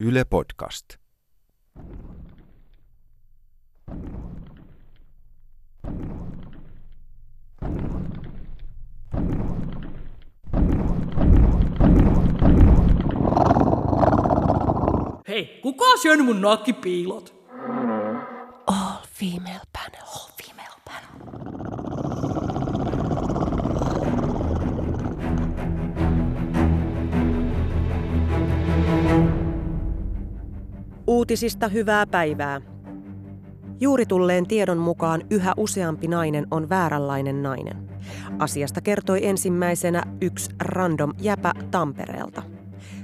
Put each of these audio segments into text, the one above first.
Yle Podcast. Hei, kuka on syönyt mun nakkipiilot? All female panel. All female panel. Uutisista hyvää päivää. Juuri tulleen tiedon mukaan yhä useampi nainen on vääränlainen nainen. Asiasta kertoi ensimmäisenä yksi random jäpä Tampereelta.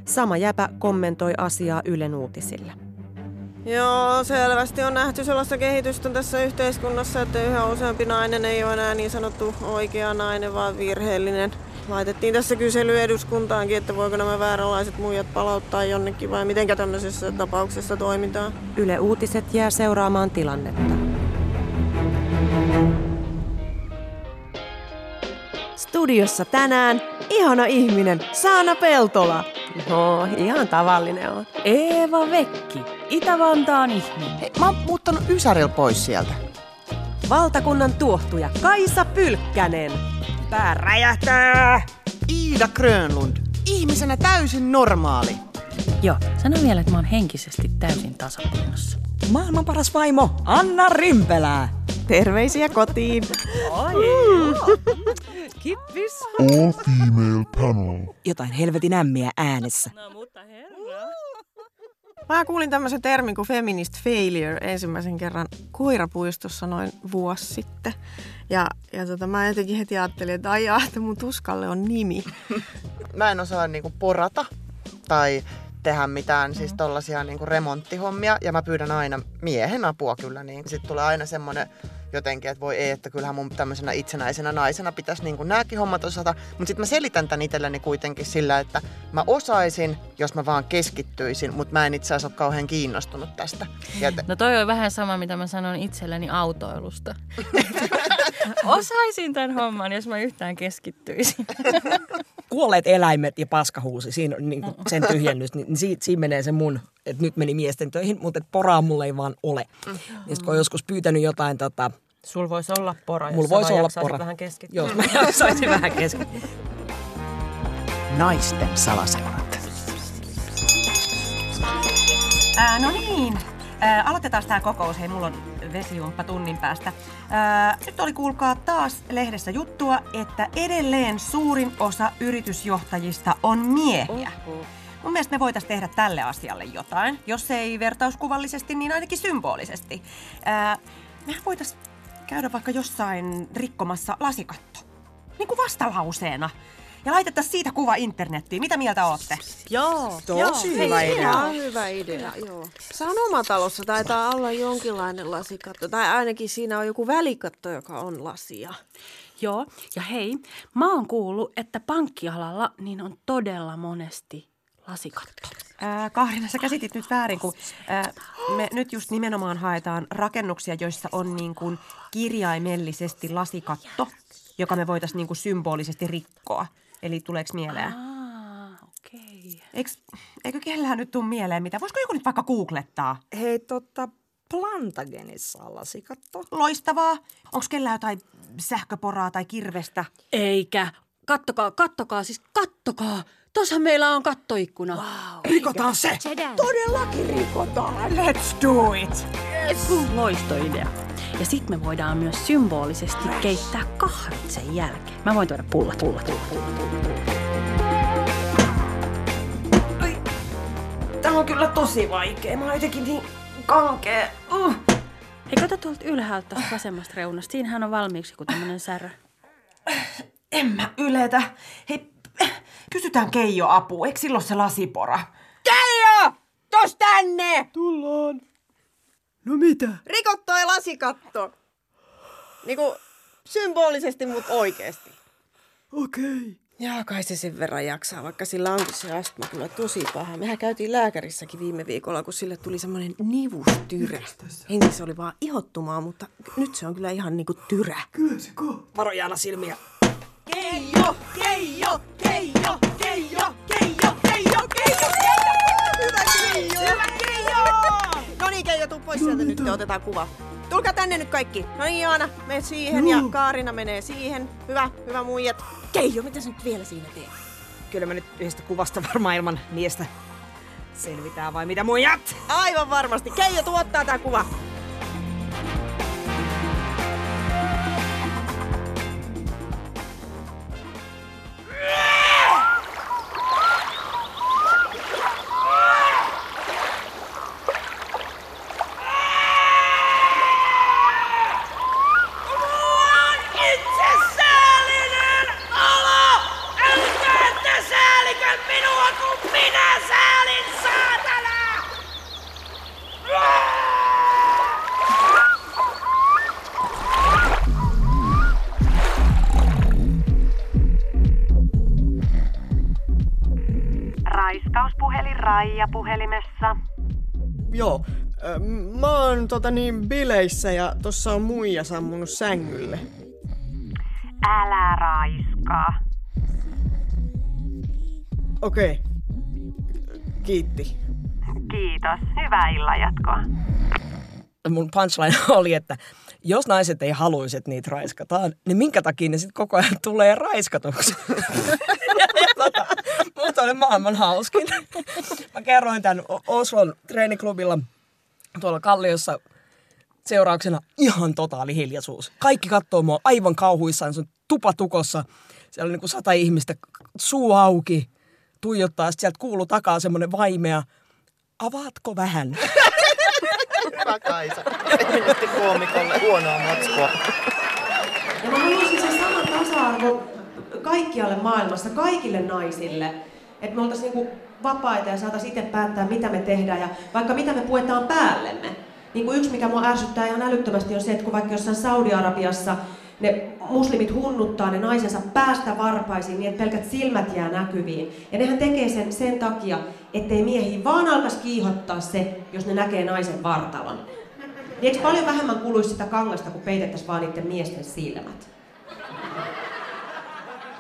Sama jäpä kommentoi asiaa Ylen uutisille. Joo, selvästi on nähty sellaista kehitystä tässä yhteiskunnassa, että yhä useampi nainen ei ole enää niin sanottu oikea nainen, vaan virheellinen. Laitettiin tässä kysely eduskuntaankin, että voiko nämä vääränlaiset muijat palauttaa jonnekin vai mitenkä tämmöisessä tapauksessa toimitaan. Yle Uutiset jää seuraamaan tilannetta. Studiossa tänään ihana ihminen, Saana Peltola. No, ihan tavallinen on. Eeva Vekki, Itä-Vantaan ihminen. Hei, mä oon muuttanut Ysäril pois sieltä. Valtakunnan tuohtuja Kaisa Pylkkänen. Pää räjähtää! Iida Grönlund. Ihmisenä täysin normaali. Joo, sano vielä, että mä oon henkisesti täysin tasapainossa. Maailman paras vaimo, Anna Rimpelää. Terveisiä kotiin. Kippis. All female panel. Jotain helvetin ämmiä äänessä. No mutta herra. Mä kuulin tämmöisen termin kuin feminist failure ensimmäisen kerran koirapuistossa noin vuosi sitten. Ja, ja tota, mä jotenkin heti ajattelin, että ai jaa, että mun tuskalle on nimi. Mä en osaa niinku porata tai tehdä mitään siis tollasia niinku remonttihommia ja mä pyydän aina miehen apua kyllä. Niin. Sitten tulee aina semmonen jotenkin, että voi ei, että kyllähän mun tämmöisenä itsenäisenä naisena pitäisi niinku nääkin hommat osata. Mutta sitten mä selitän tän itselleni kuitenkin sillä, että mä osaisin, jos mä vaan keskittyisin, mutta mä en itse asiassa ole kauhean kiinnostunut tästä. Ja t- No toi on vähän sama, mitä mä sanon itselleni autoilusta. Osaisin tämän homman, jos mä yhtään keskittyisin. Kuolleet eläimet ja paskahuusi, siinä on niin sen tyhjennys, niin siitä, siinä menee se mun, että nyt meni miesten töihin, mutta että poraa mulla ei vaan ole. Ja sit kun on joskus pyytänyt jotain, tota, Sul voisi olla pora, jos mulla voisi olla pora. vähän keskittyä. Jos mä saisin vähän keskittyä. naisten salaseurat. Ää, no niin, ää, aloitetaan tämä kokous. Hei, mulla on vesijumppa tunnin päästä. Ää, nyt oli kuulkaa taas lehdessä juttua, että edelleen suurin osa yritysjohtajista on miehiä. Mun mielestä me voitaisiin tehdä tälle asialle jotain. Jos ei vertauskuvallisesti, niin ainakin symbolisesti. Ää, mehän voitaisiin käydä vaikka jossain rikkomassa lasikatto. Niin kuin vastalauseena. Ja laitettaisiin siitä kuva internettiin. Mitä mieltä olette? Joo, Tosi hyvä idea. Ihan hyvä idea, joo. Sanomatalossa taitaa olla jonkinlainen lasikatto, tai ainakin siinä on joku välikatto, joka on lasia. Joo, ja hei, mä oon kuullut, että pankkialalla niin on todella monesti lasikatto. Ää, Kaarina, sä käsitit nyt väärin, kun ää, me nyt just nimenomaan haetaan rakennuksia, joissa on niin kuin kirjaimellisesti lasikatto, joka me voitaisiin niin kuin symbolisesti rikkoa. Eli tuleeko mieleen? Ah, okei. Eiks, eikö kellään nyt tuu mieleen mitä? Voisiko joku nyt vaikka googlettaa? Hei, tota, Plantagenissa on lasikatto. Loistavaa. Onko kellään jotain sähköporaa tai kirvestä? Eikä. Kattokaa, kattokaa, siis kattokaa. Tuossa meillä on kattoikkuna. Wow. Rikotaan se! Todellakin rikotaan! Let's do it! Loistoidea. Ja sit me voidaan myös symbolisesti keittää kahvit sen jälkeen. Mä voin tuoda pullat, pullat, pullat, pullat, pullat, pullat. Tämä on kyllä tosi vaikea. Mä oon jotenkin niin kankea. Uh. Hei, kato tuolta ylhäältä tuosta vasemmasta reunasta. Siinähän on valmiiksi joku tämmönen särö. En mä yletä. Hei, kysytään Keijo apu. Eikö silloin se lasipora? Keijo! Tos tänne! Tullaan. No mitä? Rikotto ja lasikatto. Niinku symbolisesti, mutta oikeesti. Okei. Jaa, kai se sen verran jaksaa, vaikka sillä onkin se astma kyllä tosi paha. Mehän käytiin lääkärissäkin viime viikolla, kun sille tuli semmoinen nivustyrä. Ensin se oli vaan ihottumaa, mutta nyt se on kyllä ihan niinku tyrä. Kyllä se ko. Varo Jaana silmiä. Keijo, Keijo, Keijo, Keijo, Keijo, Keijo, Keijo, Keijo, Hyvä Keijo! Hyvä Keijo! No niin Keijo, tuu pois sieltä nyt ja otetaan kuva. Tulkaa tänne nyt kaikki. No niin Jaana, mene siihen ja Kaarina menee siihen. Hyvä, hyvä muijat. Keijo, mitä sä nyt vielä siinä teet? Kyllä mä nyt yhdestä kuvasta varmaan ilman miestä selvitään vai mitä muijat? Aivan varmasti. Keijo, tuu ottaa tää kuva. Puhelimessa. Joo, mä oon tota niin bileissä ja tossa on muija sammunut sängylle. Älä raiskaa. Okei. Kiitti. Kiitos. Hyvää illanjatkoa. Mun punchline oli, että jos naiset ei haluaisi, että niitä raiskataan, niin minkä takia ne sitten koko ajan tulee raiskatuksi? ja, ja tota, oli maailman hauskin. Mä kerroin tämän Oslon treeniklubilla tuolla Kalliossa seurauksena ihan totaali hiljaisuus. Kaikki katsoo mua aivan kauhuissaan, se on tupatukossa. Siellä on niin kuin sata ihmistä, suu auki, tuijottaa. Sitten sieltä kuuluu takaa semmoinen vaimea, avaatko vähän? Hyvä Kaisa. Feministi koomikolle huonoa matskua. Ja mä haluaisin sen saman tasa-arvon kaikkialle maailmassa, kaikille naisille. Että me oltaisiin niinku vapaita ja saataisiin itse päättää, mitä me tehdään ja vaikka mitä me puetaan päällemme. Niin kuin yksi, mikä mua ärsyttää ihan älyttömästi, on se, että kun vaikka jossain Saudi-Arabiassa ne muslimit hunnuttaa ne naisensa päästä varpaisiin niin, että pelkät silmät jää näkyviin. Ja nehän tekee sen sen takia, ettei miehiin vaan alkaisi kiihottaa se, jos ne näkee naisen vartalon. Niin eikö paljon vähemmän kuluisi sitä kangasta, kun peitettäisiin vaan niiden miesten silmät?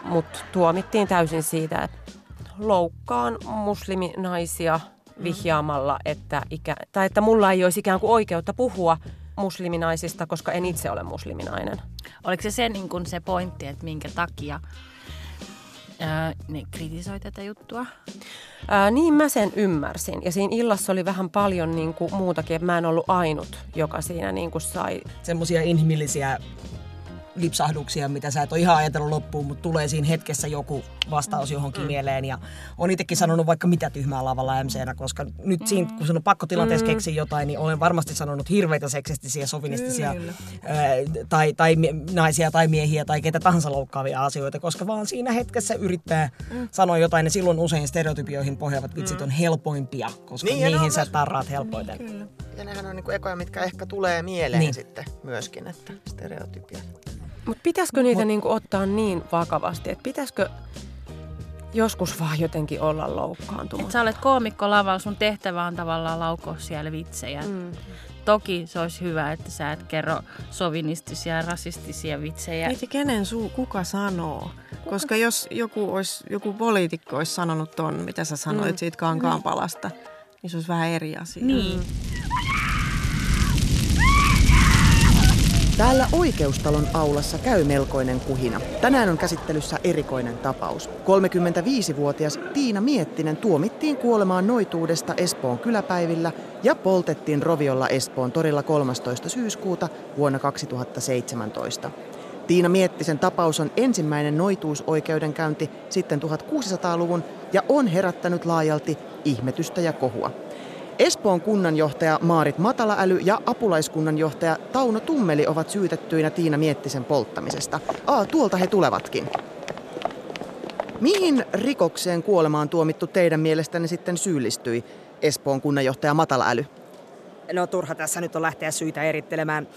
Mutta tuomittiin täysin siitä, että loukkaan musliminaisia vihjaamalla, että, ikä, tai että mulla ei olisi ikään kuin oikeutta puhua musliminaisista, koska en itse ole musliminainen. Oliko se se, niin kun se pointti, että minkä takia ää, ne kritisoi tätä juttua? Ää, niin mä sen ymmärsin. Ja siinä illassa oli vähän paljon niin kuin muutakin, että mä en ollut ainut, joka siinä niin kuin sai. Semmoisia inhimillisiä lipsahduksia, mitä sä et ole ihan ajatellut loppuun, mutta tulee siinä hetkessä joku vastaus johonkin mm. mieleen. Ja on itsekin sanonut vaikka mitä tyhmää lavalla MCnä, koska nyt siinä, kun sun on pakko tilanteessa Mm. keksiä jotain, niin olen varmasti sanonut hirveitä seksistisiä, sovinistisia ää, tai, tai naisia tai miehiä tai ketä tahansa loukkaavia asioita, koska vaan siinä hetkessä yrittää Mm. sanoa jotain ja silloin usein stereotypioihin pohjaavat vitsit on helpoimpia, koska Niin, niihin sä tarraat helpoiten. Kyllä. Ja nehän on niinku ekoja, mitkä ehkä tulee mieleen Niin. niin. sitten myöskin, että stereotypia. Mutta pitäisikö niitä niin kuin ottaa niin vakavasti, että pitäisikö joskus vaan jotenkin olla loukkaantumatta? Et sä olet koomikko lavalla, sun tehtävä on tavallaan laukoa siellä vitsejä. Mm. Toki se olisi hyvä, että sä et kerro sovinistisia ja rasistisia vitsejä. Mieti, kenen suu, kuka sanoo? Koska jos joku, olisi, joku poliitikko olisi sanonut ton, mitä sä sanoit Mm. siitä kankaanpalasta, niin se olisi vähän eri asia. Niin. Täällä oikeustalon aulassa käy melkoinen kuhina. Tänään on käsittelyssä erikoinen tapaus. 35-vuotias Tiina Miettinen tuomittiin kuolemaan noituudesta Espoon kyläpäivillä ja poltettiin Roviolla Espoon torilla 13. syyskuuta vuonna 2017. Tiina Miettisen tapaus on ensimmäinen noituusoikeudenkäynti sitten 1600-luvun ja on herättänyt laajalti ihmetystä ja kohua. Espoon kunnanjohtaja Maarit Matalaäly ja apulaiskunnanjohtaja Tauno Tummeli ovat syytettyinä Tiina Miettisen polttamisesta. Aa, tuolta he tulevatkin. Mihin rikokseen kuolemaan tuomittu teidän mielestänne sitten syyllistyi, Espoon kunnanjohtaja Matalaäly? No turha tässä nyt on lähteä syitä erittelemään.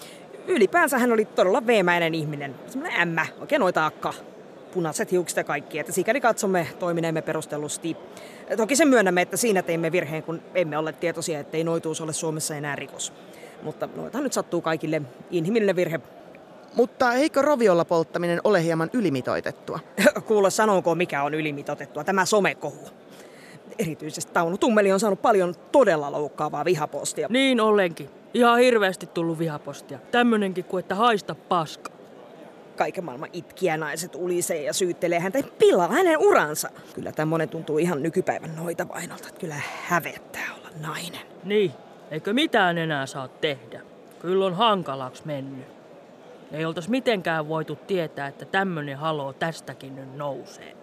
Ylipäänsä hän oli todella veemäinen ihminen. Semmoinen ämmä, oikein noita akka. Punaiset hiukset ja kaikki, että sikäli katsomme toimineemme perustellusti. Toki sen myönnämme, että siinä teimme virheen, kun emme ole tietoisia, ettei noituus ole Suomessa enää rikos. Mutta noita nyt sattuu kaikille. Inhimillinen virhe. Mutta eikö roviolla polttaminen ole hieman ylimitoitettua? Kuule, sanonko mikä on ylimitoitettua, tämä somekohu. erityisesti Tauno Tummeli on saanut paljon todella loukkaavaa vihapostia. Niin olenkin. Ihan hirveästi tullut vihapostia. Tämmönenkin kuin, että haista paska. Kaiken maailman itkiä naiset ulisee ja syyttelee häntä pilaa hänen uransa. Kyllä tämmöinen tuntuu ihan nykypäivän noita vainolta. Kyllä hävettää olla nainen. Niin, eikö mitään enää saa tehdä? Kyllä on hankalaksi mennyt. Ei oltais mitenkään voitu tietää, että tämmönen halo tästäkin nyt nousee.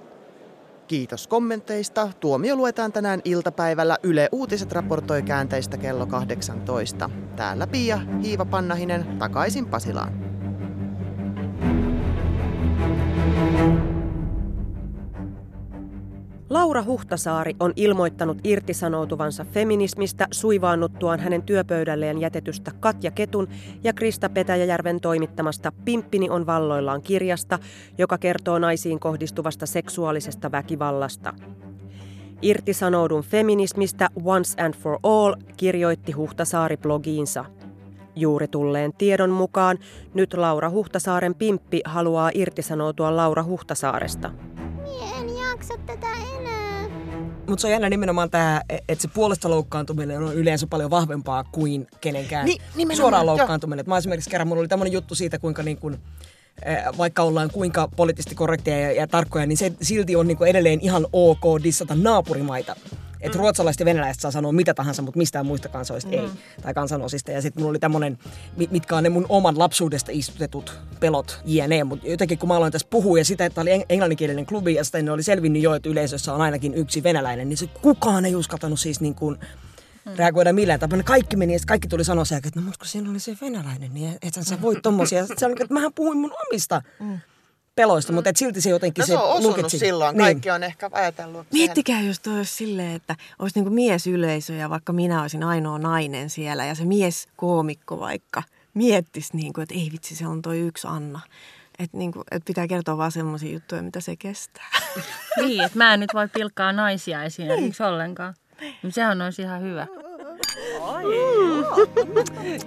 Kiitos kommenteista. Tuomio luetaan tänään iltapäivällä. Yle Uutiset raportoi käänteistä kello 18. Täällä Pia Hiiva-Pannahinen takaisin Pasilaan. Laura Huhtasaari on ilmoittanut irtisanoutuvansa feminismistä suivaannuttuaan hänen työpöydälleen jätetystä Katja Ketun ja Krista Petäjäjärven toimittamasta Pimppini on valloillaan kirjasta, joka kertoo naisiin kohdistuvasta seksuaalisesta väkivallasta. Irtisanoudun feminismistä Once and for All kirjoitti Huhtasaari blogiinsa. Juuri tulleen tiedon mukaan nyt Laura Huhtasaaren pimppi haluaa irtisanoutua Laura Huhtasaaresta. En jaksa tätä enää. Mutta se on jännä nimenomaan tämä, että se puolesta loukkaantuminen on yleensä paljon vahvempaa kuin kenenkään Ni- nimenomaan, suoraan loukkaantuminen. Et Mä esimerkiksi kerran, mulla oli tämmöinen juttu siitä, kuinka niin kun, eh, vaikka ollaan kuinka poliittisesti korrekteja ja, ja tarkkoja, niin se silti on niin edelleen ihan ok dissata naapurimaita. Että mm. ruotsalaiset ja venäläiset saa sanoa mitä tahansa, mutta mistään muista kansoista mm. ei. Tai kansanosista. Ja sitten mulla oli tämmöinen, mitkä on ne mun oman lapsuudesta istutetut pelot jne. Mutta jotenkin kun mä aloin tässä puhua ja sitä, että oli eng- englanninkielinen klubi ja sitten ne oli selvinnyt jo, että yleisössä on ainakin yksi venäläinen, niin se kukaan ei uskaltanut siis niin kuin reagoida millään tapaa. Kaikki meni ja kaikki tuli sanoa sen, jälkeen, että no mutta kun siinä oli se venäläinen, niin et sä voi tommosia. Sitten se oli, että mähän puhuin mun omista peloista, mutta et silti se jotenkin No se on osunut lukitsi. silloin. Niin. Kaikki on ehkä ajatellut. Miettikää, jos toi olisi silleen, että olisi niinku miesyleisö ja vaikka minä olisin ainoa nainen siellä ja se mies koomikko vaikka miettisi, niinku, että ei vitsi, se on toi yksi Anna. Että niinku, et pitää kertoa vaan semmoisia juttuja, mitä se kestää. Niin, että mä en nyt voi pilkkaa naisia esimerkiksi ollenkaan. Niin Sehän olisi ihan hyvä.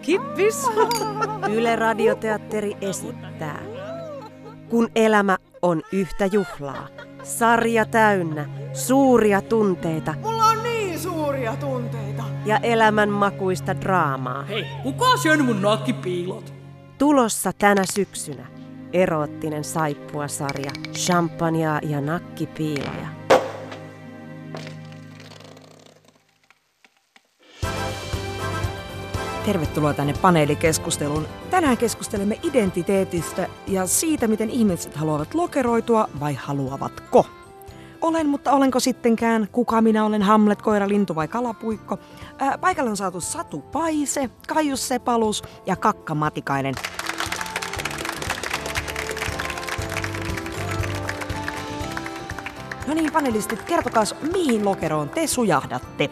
Kippis! Yle Radioteatteri esittää. Kun elämä on yhtä juhlaa, sarja täynnä, suuria tunteita Mulla on niin suuria tunteita. ja elämän makuista draamaa. Hei, kuka syön mun nakkipiilot? Tulossa tänä syksynä eroottinen saippua-sarja, champagnea ja nakkipiiloja. Tervetuloa tänne paneelikeskusteluun. Tänään keskustelemme identiteetistä ja siitä, miten ihmiset haluavat lokeroitua vai haluavatko. Olen, mutta olenko sittenkään? Kuka minä olen? Hamlet, koira, lintu vai kalapuikko? Ää, paikalle on saatu Satu Paise, Kaius Sepalus ja Kakka Matikainen. No niin, panelistit, kertokaa, mihin lokeroon te sujahdatte?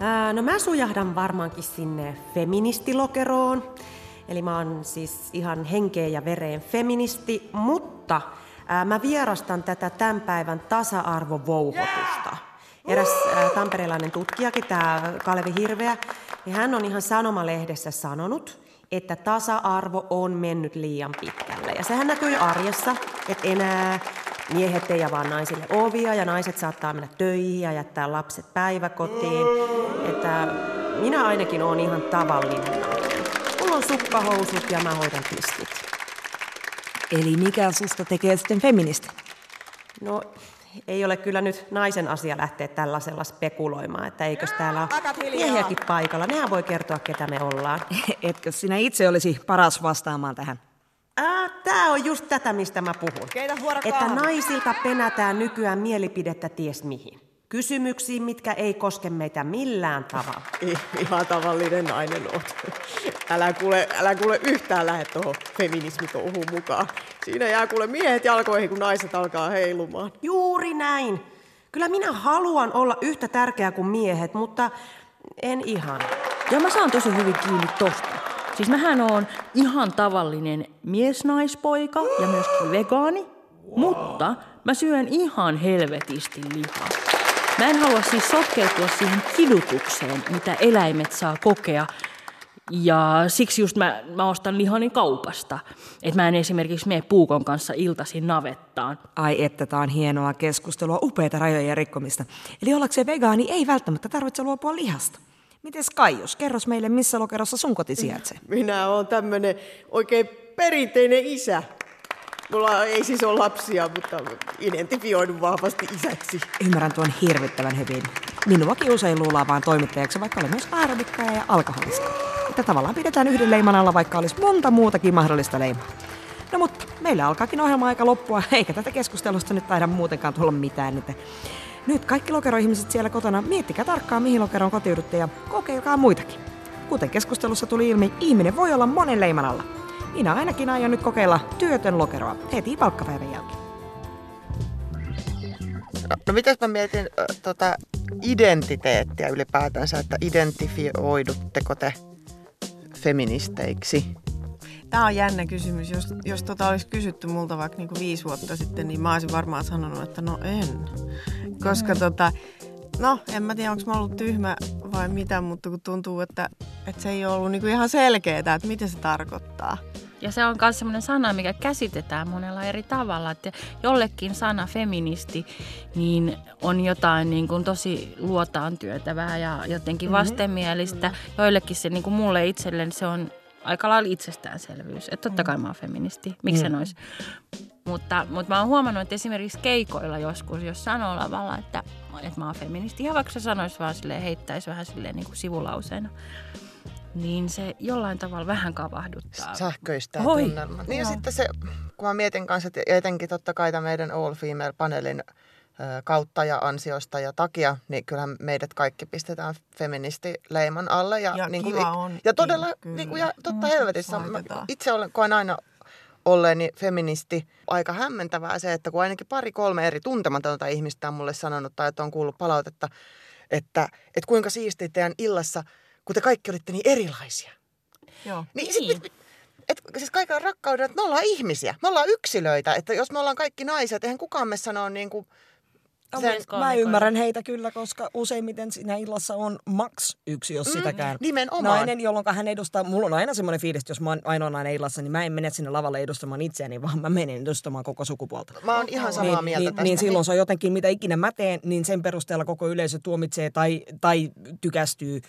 Ää, no mä sujahdan varmaankin sinne feministilokeroon. Eli mä oon siis ihan henkeen ja vereen feministi, mutta ää, mä vierastan tätä tämän päivän tasa-arvovouhotusta. Eräs ää, tamperelainen tutkijakin, tämä Kalevi Hirveä, niin hän on ihan Sanomalehdessä sanonut, että tasa-arvo on mennyt liian pitkälle. Ja sehän näkyy arjessa, että enää miehet ei avaa naisille ovia ja naiset saattaa mennä töihin ja jättää lapset päiväkotiin. Että minä ainakin olen ihan tavallinen nainen. Sukkahousut ja mä hoidan tistit. Eli mikä susta tekee sitten feministi? No, ei ole kyllä nyt naisen asia lähteä tällaisella spekuloimaan, että eikös täällä ole miehiäkin paikalla. Nehän voi kertoa, ketä me ollaan. Etkö sinä itse olisi paras vastaamaan tähän? Ah, tää on just tätä, mistä mä puhun. Että naisilta penätään nykyään mielipidettä ties mihin. Kysymyksiin, mitkä ei koske meitä millään tavalla. Ihan tavallinen nainen oot. Älä kuule, älä kuule yhtään lähde tuohon feminismitouhuun mukaan. Siinä jää kuule miehet jalkoihin, kun naiset alkaa heilumaan. Juuri näin. Kyllä minä haluan olla yhtä tärkeä kuin miehet, mutta en ihan. Ja mä saan tosi hyvin kiinni tosta. Siis mähän on ihan tavallinen miesnaispoika ja myöskin vegaani, mutta mä syön ihan helvetisti lihaa. Mä en halua siis sotkeutua siihen kidutukseen, mitä eläimet saa kokea. Ja siksi just mä, mä ostan lihani kaupasta. Että mä en esimerkiksi mene puukon kanssa iltaisin navettaan. Ai että tää on hienoa keskustelua, upeita rajojen rikkomista. Eli ollakseen vegaani ei välttämättä tarvitse luopua lihasta. Mites Kaijus, kerros meille, missä lokerossa sun koti sijaitsee? Minä olen tämmönen oikein perinteinen isä. Mulla ei siis ole lapsia, mutta identifioidun vahvasti isäksi. Ymmärrän tuon hirvittävän hyvin. Minuakin usein luulaa vaan toimittajaksi, vaikka olen myös aerobikkaa ja alkoholista. Että tavallaan pidetään yhden leiman alla, vaikka olisi monta muutakin mahdollista leimaa. No mutta meillä alkaakin ohjelma-aika loppua, eikä tätä keskustelusta nyt taida muutenkaan tulla mitään. Että nyt kaikki lokeroihmiset siellä kotona, miettikää tarkkaan mihin lokeroon kotiudutte ja kokeilkaa muitakin. Kuten keskustelussa tuli ilmi, ihminen voi olla monen leiman alla. Minä ainakin aion nyt kokeilla työtön lokeroa heti palkkapäivän jälkeen. No, no mitäs mä mietin ö, tota, identiteettiä ylipäätänsä, että identifioidutteko te feministeiksi? Tämä on jännä kysymys. Jos, jos tota olisi kysytty multa vaikka niinku viisi vuotta sitten, niin mä olisin varmaan sanonut, että no en. Koska Mm. tota, no en mä tiedä, onko mä ollut tyhmä vai mitä, mutta kun tuntuu, että, että se ei ole ollut niinku ihan selkeää, että mitä se tarkoittaa. Ja se on myös sellainen sana, mikä käsitetään monella eri tavalla. Että jollekin sana feministi niin on jotain niin kuin tosi luotaan työtävää ja jotenkin Mhm. vastenmielistä. Joillekin se, niin kuin mulle itselleni, se on aika lailla itsestäänselvyys. Että totta kai mä oon feministi. Miksi se Mm. olisi? Mutta, mutta mä oon huomannut, että esimerkiksi keikoilla joskus, jos sanoo lavalla, että, että mä oon feministi, ihan vaikka se sanoisi vaan silleen, heittäisi vähän silleen niin kuin sivulauseena, niin se jollain tavalla vähän kavahduttaa. Sähköistää Oi, tunnelman. Niin ja sitten se, kun mä mietin kanssa, että etenkin totta kai tämän meidän All Female-paneelin ö, kautta ja ansiosta ja takia, niin kyllähän meidät kaikki pistetään feministileiman alle. Ja, Ja niin kiva onkin, Ja todella, kyllä. niin kuin, ja totta Mm, helvetissä, mä itse olen, koen aina olleeni feministi. Aika hämmentävää se, että kun ainakin pari-kolme eri tuntematonta ihmistä on mulle sanonut tai että on kuullut palautetta, että, että kuinka siistiä teidän illassa, kun te kaikki olitte niin erilaisia. Joo. Niin, niin. Sit, et, siis kaikella rakkaudella, että me ollaan ihmisiä, me ollaan yksilöitä, että jos me ollaan kaikki naiset, eihän kukaan me sanoo niin kuin sen, Mä ymmärrän heitä kyllä, koska useimmiten siinä illassa on max yksi, jos Mm, sitäkään. nimenomaan. Nainen, jolloin hän edustaa, mulla on aina semmoinen fiilis, että jos mä oon ainoa nainen illassa, niin mä en mene sinne lavalle edustamaan itseäni, vaan mä menen edustamaan koko sukupuolta. Mä oon ihan samaa niin, mieltä niin, tästä. Niin silloin se on jotenkin, mitä ikinä mä teen, niin sen perusteella koko yleisö tuomitsee tai, tai tykästyy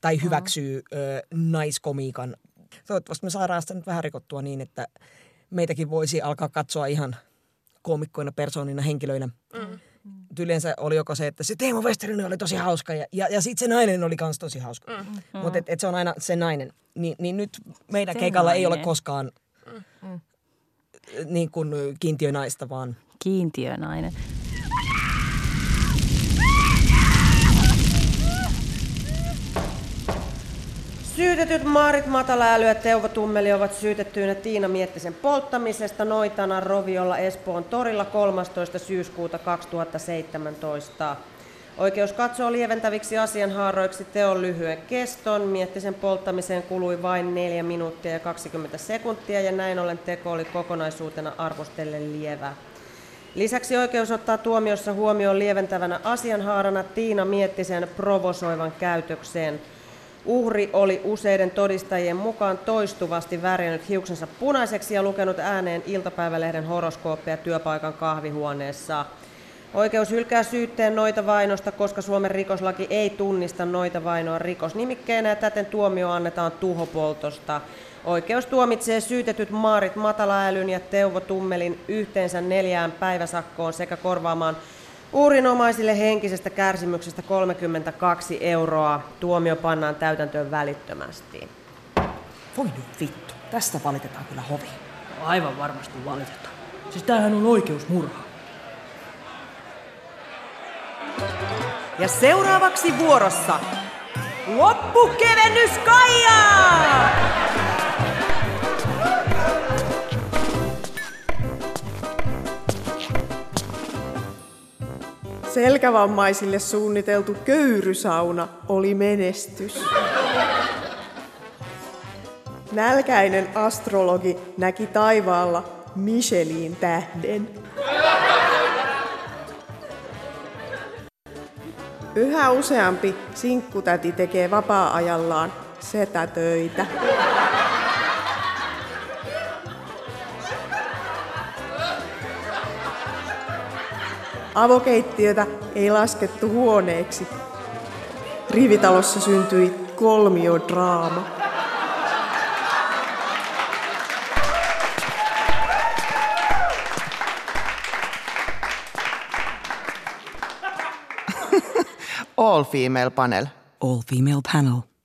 tai hyväksyy ö, naiskomiikan. Toivottavasti me saadaan sitä nyt vähän rikottua niin, että meitäkin voisi alkaa katsoa ihan koomikkoina, persoonina, henkilöinä. Mm. Yleensä oli joko se, että se Teemu Westerinen oli tosi hauska ja, ja, ja sitten se nainen oli kans tosi hauska. Mm. Mutta et, et se on aina se nainen. Ni, niin nyt meidän Se keikalla ei ole nainen. koskaan Mm. niin kuin kiintiönaista, vaan Kiintiönainen. Syytetyt Maarit Matalaäly ja Teuvo Tummeli ovat syytettyinä Tiina Miettisen polttamisesta Noitana Roviolla Espoon torilla 13. syyskuuta 2017. Oikeus katsoo lieventäviksi asianhaaroiksi teon lyhyen keston. Miettisen polttamiseen kului vain 4 minuuttia ja 20 sekuntia ja näin ollen teko oli kokonaisuutena arvostellen lievä. Lisäksi oikeus ottaa tuomiossa huomioon lieventävänä asianhaarana Tiina Miettisen provosoivan käytökseen. Uhri oli useiden todistajien mukaan toistuvasti värjännyt hiuksensa punaiseksi ja lukenut ääneen iltapäivälehden horoskooppia työpaikan kahvihuoneessa. Oikeus hylkää syytteen noita vainosta, koska Suomen rikoslaki ei tunnista noita vainoa rikosnimikkeenä ja täten tuomio annetaan tuhopoltosta. Oikeus tuomitsee syytetyt Maarit Matalaälyn ja Teuvo Tummelin yhteensä neljään päiväsakkoon sekä korvaamaan uhrinomaisille henkisestä kärsimyksestä 32 euroa. Tuomio pannaan täytäntöön välittömästi. voi nyt vittu. Tästä valitetaan kyllä hovi. Aivan varmasti valitetaan. Siis tämähän on oikeusmurha. Ja seuraavaksi vuorossa loppukevennys Kaija! Selkävammaisille suunniteltu köyrysauna oli menestys. Nälkäinen astrologi näki taivaalla Michelin tähden. Yhä useampi sinkkutäti tekee vapaa-ajallaan setätöitä. Avokeittiötä ei laskettu huoneeksi. Rivitalossa syntyi kolmiodraama. All female panel. All female panel.